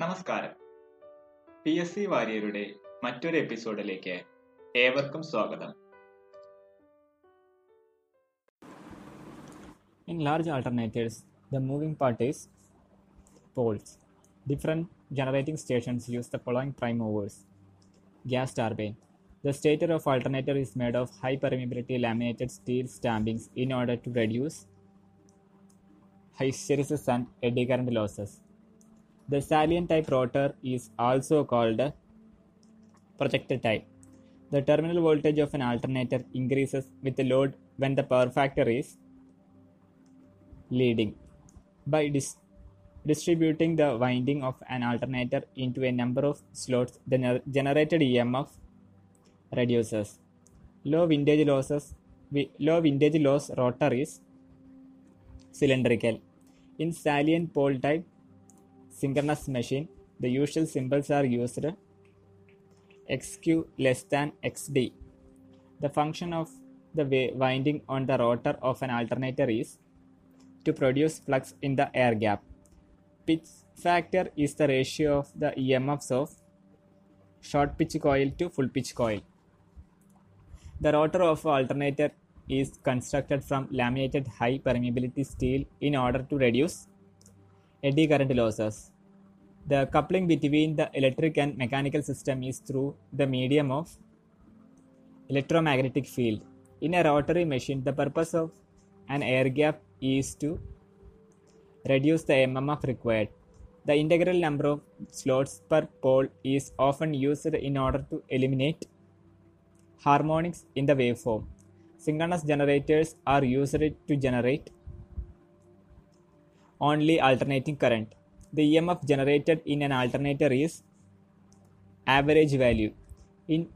നമസ്കാരം P S C വാര്യരുടെ മറ്റൊരു എപ്പിസോഡിലേക്ക് ഏവർക്കും സ്വാഗതം In large alternators, the moving part is poles. Different generating stations use the following prime movers. Gas turbine. The stator of alternator is made of high permeability laminated steel stampings in order to reduce hysteresis and eddy current losses. The salient type rotor is also called a projector type. The terminal voltage of an alternator increases with the load when the power factor is leading. By dis- distributing the winding of an alternator into a number of slots, the gener- generated EMF reduces. Low windage losses, low windage loss rotor is cylindrical. In salient pole type synchronous machine, the usual symbols are used xq less than xd. The function of the winding on the rotor of an alternator is to produce flux in the air gap. Pitch factor is the ratio of the EMFs of short pitch coil to full pitch coil. The rotor of alternator is constructed from laminated high permeability steel in order to reduce eddy current losses. The coupling between the electric and mechanical system is through the medium of electromagnetic field. In a rotary machine, the purpose of an air gap is to reduce the MMF required. The integral number of slots per pole is often used in order to eliminate harmonics in the waveform. Synchronous generators are used to generate only alternating current. The EMF generated in an alternator is average value. In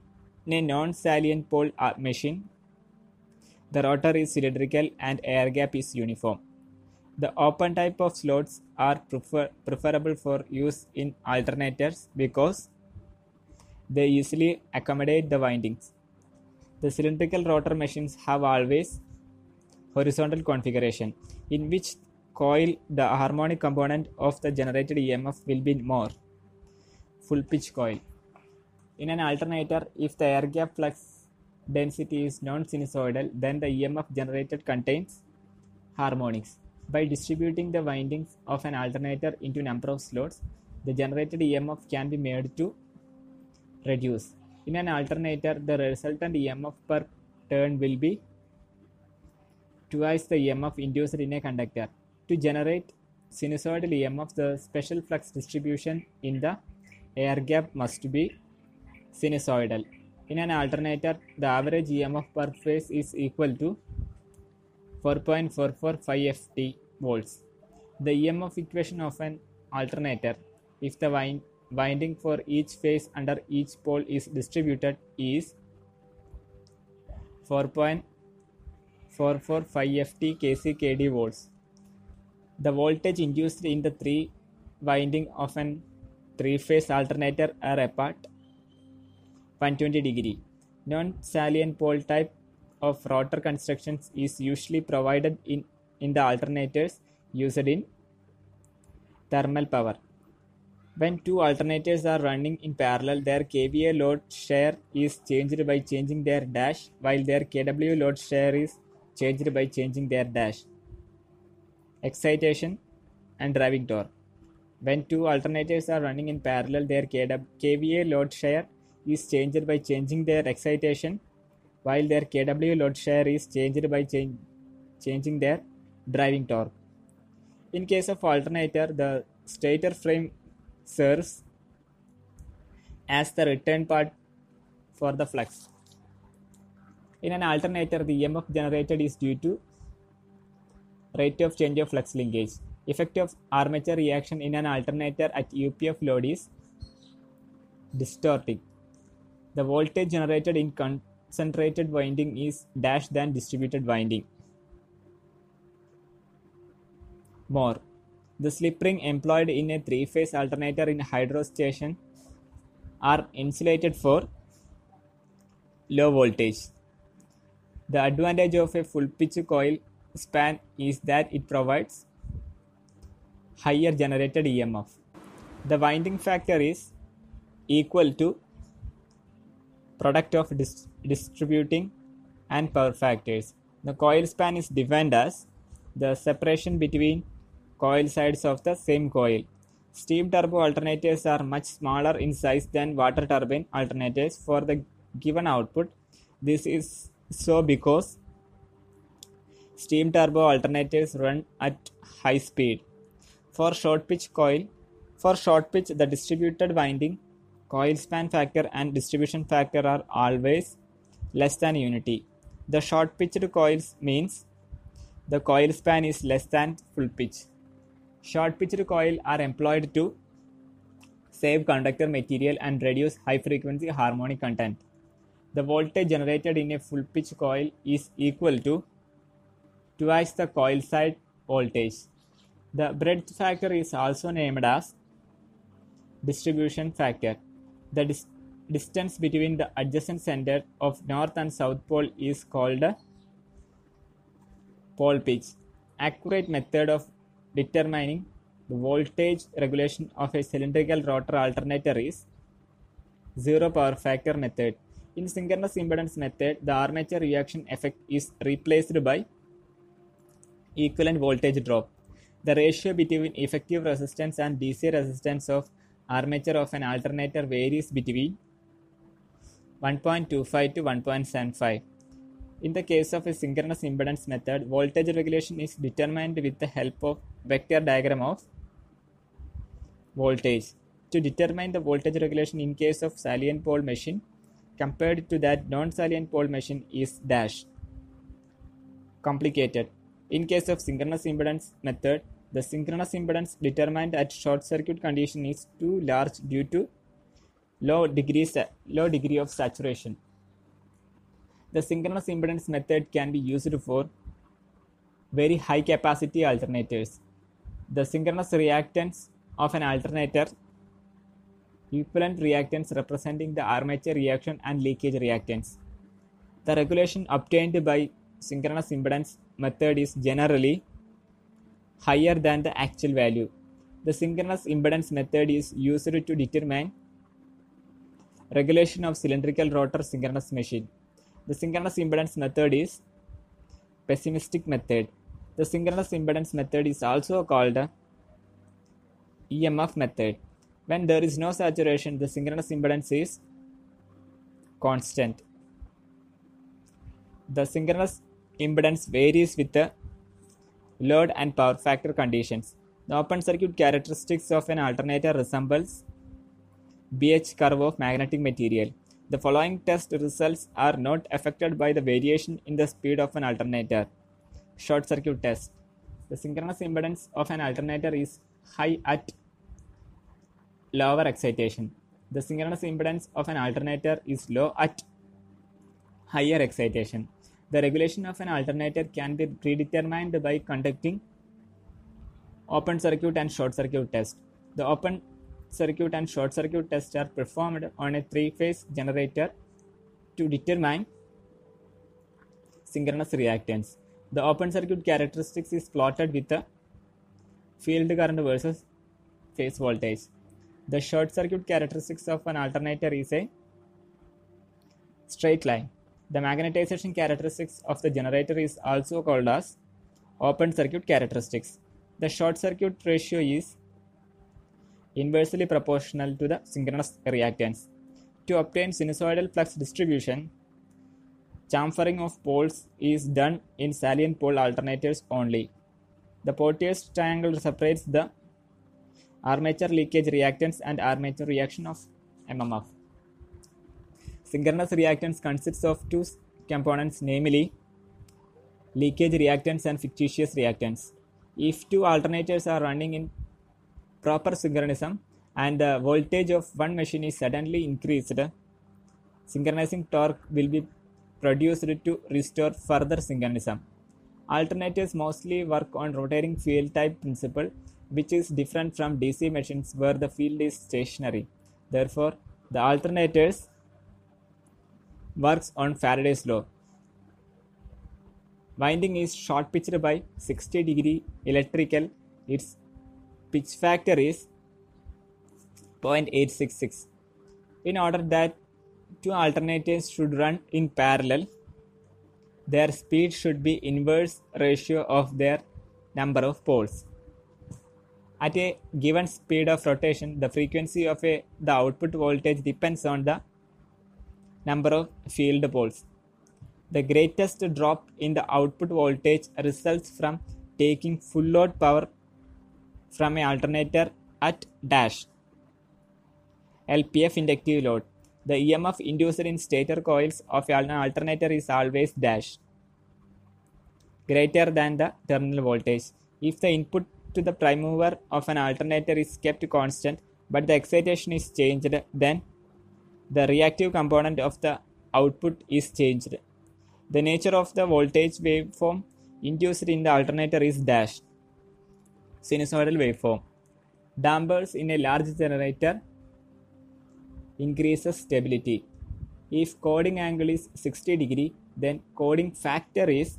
a non salient pole machine, the rotor is cylindrical and air gap is uniform. The open type of slots are prefer- preferable for use in alternators because they easily accommodate the windings. The cylindrical rotor machines have always horizontal configuration in which coil the harmonic component of the generated EMF will be more full pitch coil. In an alternator, if the air gap flux density is non-sinusoidal, then the EMF generated contains harmonics. By distributing the windings of an alternator into number of slots, the generated EMF can be made to reduce. In an alternator, the resultant EMF per turn will be twice the EMF induced in a conductor. To generate sinusoidal EMF, the spatial flux distribution in the air gap must be sinusoidal. In an alternator, the average EMF per phase is equal to 4.445 ft volts. The EMF equation of an alternator, if the wind, winding for each phase under each pole is distributed, is 4.445 ft kc kd volts. The voltage induced in the three winding of an three phase alternator are apart 120 degree. Non-salient pole type of rotor constructions is usually provided in, in the alternators used in thermal power. When two alternators are running in parallel, their kVA load share is changed by changing their dash, while their kW load share is changed by changing their dash. Excitation and driving torque. When two alternators are running in parallel, their kVA load share is changed by changing their excitation, while their kW load share is changed by change, changing their driving torque. In case of alternator, the stator frame serves as the return part for the flux. In an alternator, the EMF generated is due to rate of change of flux linkage. Effect of armature reaction in an alternator at UPF load is distorting. The voltage generated in concentrated winding is dash than distributed winding. More. The slip ring employed in a three phase alternator in hydro station are insulated for low voltage. The advantage of a full pitch coil span is that it provides higher generated EMF. The winding factor is equal to product of dis- distributing and power factors. The coil span is defined as the separation between coil sides of the same coil. Steam turbo alternators are much smaller in size than water turbine alternators for the given output. This is so because steam turbo alternators run at high speed. For short pitch coil, for short pitch the distributed winding, coil span factor and distribution factor are always less than unity. The short pitched coils means the coil span is less than full pitch. Short pitched coil are employed to save conductor material and reduce high frequency harmonic content. The voltage generated in a full pitch coil is equal to twice the coil side voltage. The breadth factor is also named as distribution factor. The dis- distance between the adjacent center of north and south pole is called pole pitch. Accurate method of determining the voltage regulation of a cylindrical rotor alternator is zero power factor method. In synchronous impedance method, the armature reaction effect is replaced by equivalent voltage drop. The ratio between effective resistance and DC resistance of armature of an alternator varies between 1.25 to 1.75. In the case of a synchronous impedance method, voltage regulation is determined with the help of vector diagram of voltage. To determine the voltage regulation in case of salient pole machine compared to that non-salient pole machine is dash complicated. In case of synchronous impedance method, the synchronous impedance determined at short circuit condition is too large due to low degree, low degree of saturation. The synchronous impedance method can be used for very high capacity alternators. The synchronous reactance of an alternator equivalent reactance representing the armature reaction and leakage reactance. The regulation obtained by synchronous impedance method is generally higher than the actual value. The synchronous impedance method is used to determine regulation of cylindrical rotor synchronous machine. The synchronous impedance method is pessimistic method. The synchronous impedance method is also called EMF method. When there is no saturation, the synchronous impedance is constant. The synchronous impedance varies with the load and power factor conditions. The open circuit characteristics of an alternator resembles BH curve of magnetic material. The following test results are not affected by the variation in the speed of an alternator. Short circuit test. The synchronous impedance of an alternator is high at lower excitation. The synchronous impedance of an alternator is low at higher excitation. The regulation of an alternator can be predetermined by conducting open circuit and short circuit test. The open circuit and short circuit tests are performed on a three phase generator to determine synchronous reactance. The open circuit characteristics is plotted with the field current versus phase voltage. The short circuit characteristics of an alternator is a straight line. The magnetization characteristics of the generator is also called as open circuit characteristics. The short circuit ratio is inversely proportional to the synchronous reactance. To obtain sinusoidal flux distribution, chamfering of poles is done in salient pole alternators only. The Potier triangle separates the armature leakage reactance and armature reaction of MMF. Synchronous reactance consists of two components, namely leakage reactance and fictitious reactance. If two alternators are running in proper synchronism and the voltage of one machine is suddenly increased, synchronizing torque will be produced to restore further synchronism. Alternators mostly work on rotating field type principle, which is different from DC machines where the field is stationary. Therefore, the alternators works on Faraday's law. Winding is short pitched by 60 degree electrical. Its pitch factor is 0.866. In order that two alternators should run in parallel, their speed should be inverse ratio of their number of poles. At a given speed of rotation, the frequency of a, the output voltage depends on the number of field poles. The greatest drop in the output voltage results from taking full load power from an alternator at dash. LPF inductive load. The EMF induced in stator coils of an alternator is always dash greater than the terminal voltage. If the input to the prime mover of an alternator is kept constant but the excitation is changed, then the reactive component of the output is changed. The nature of the voltage waveform induced in the alternator is dashed. Sinusoidal waveform. Dampers in a large generator increases stability. If chording angle is 60 degree, then chording factor is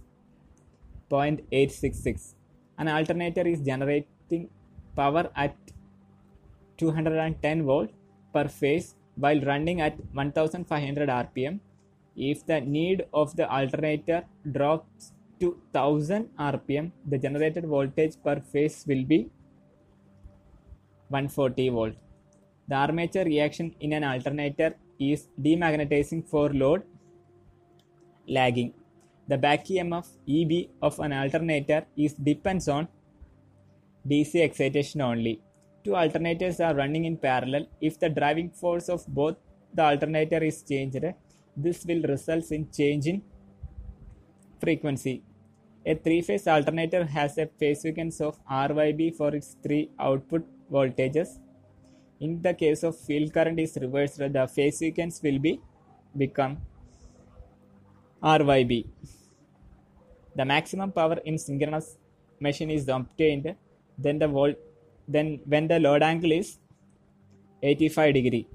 0.866. An alternator is generating power at 210 volt per phase while running at 1500 rpm. If the need of the alternator drops to 1000 rpm, the generated voltage per phase will be 140 volt. The armature reaction in an alternator is demagnetizing for load lagging. The back EMF EB of an alternator is depends on DC excitation only. Two alternators are running in parallel. If the driving force of both the alternator is changed, this will result in change in frequency. A three-phase alternator has a phase sequence of RYB for its three output voltages. In the case of field current is reversed, the phase sequence will be become RYB. The maximum power in synchronous machine is obtained then the volt then when the load angle is 85 degree.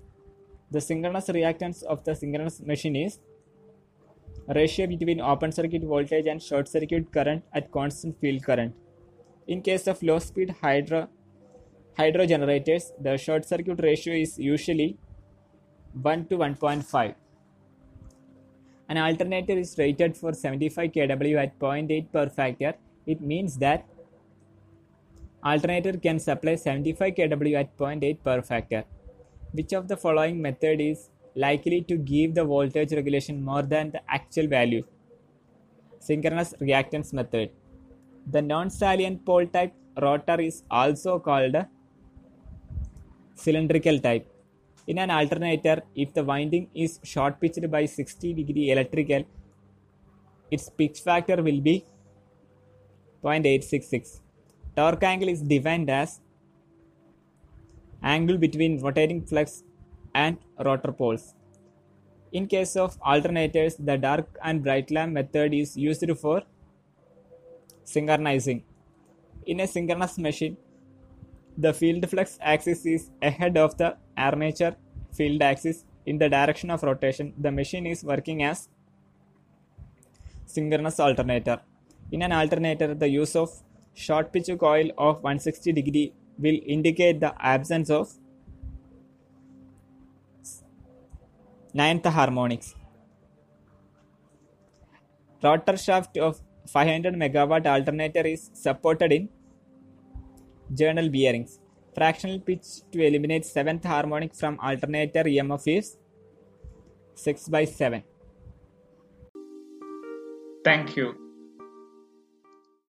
The synchronous reactance of the synchronous machine is ratio between open circuit voltage and short circuit current at constant field current. In case of low speed hydro hydro generators, the short circuit ratio is usually 1 to 1.5. An alternator is rated for 75 kW at 0.8 per factor. It means that alternator can supply 75 kW at 0.8 per factor. Which of the following method is likely to give the voltage regulation more than the actual value? Synchronous reactance method. The non-salient pole type rotor is also called cylindrical type. In an alternator, if the winding is short pitched by 60 degree electrical, its pitch factor will be 0.866. Torque angle is defined as angle between rotating flux and rotor poles. In case of alternators, the dark and bright lamp method is used for synchronizing. In a synchronous machine, the field flux axis is ahead of the armature field axis in the direction of rotation. The machine is working as synchronous alternator. In an alternator, the use of short pitch coil of 160 degree will indicate the absence of ninth harmonics. Rotor shaft of 500 megawatt alternator is supported in journal bearings. Fractional pitch to eliminate seventh harmonic from alternator EMF is 6 by 7. Thank you.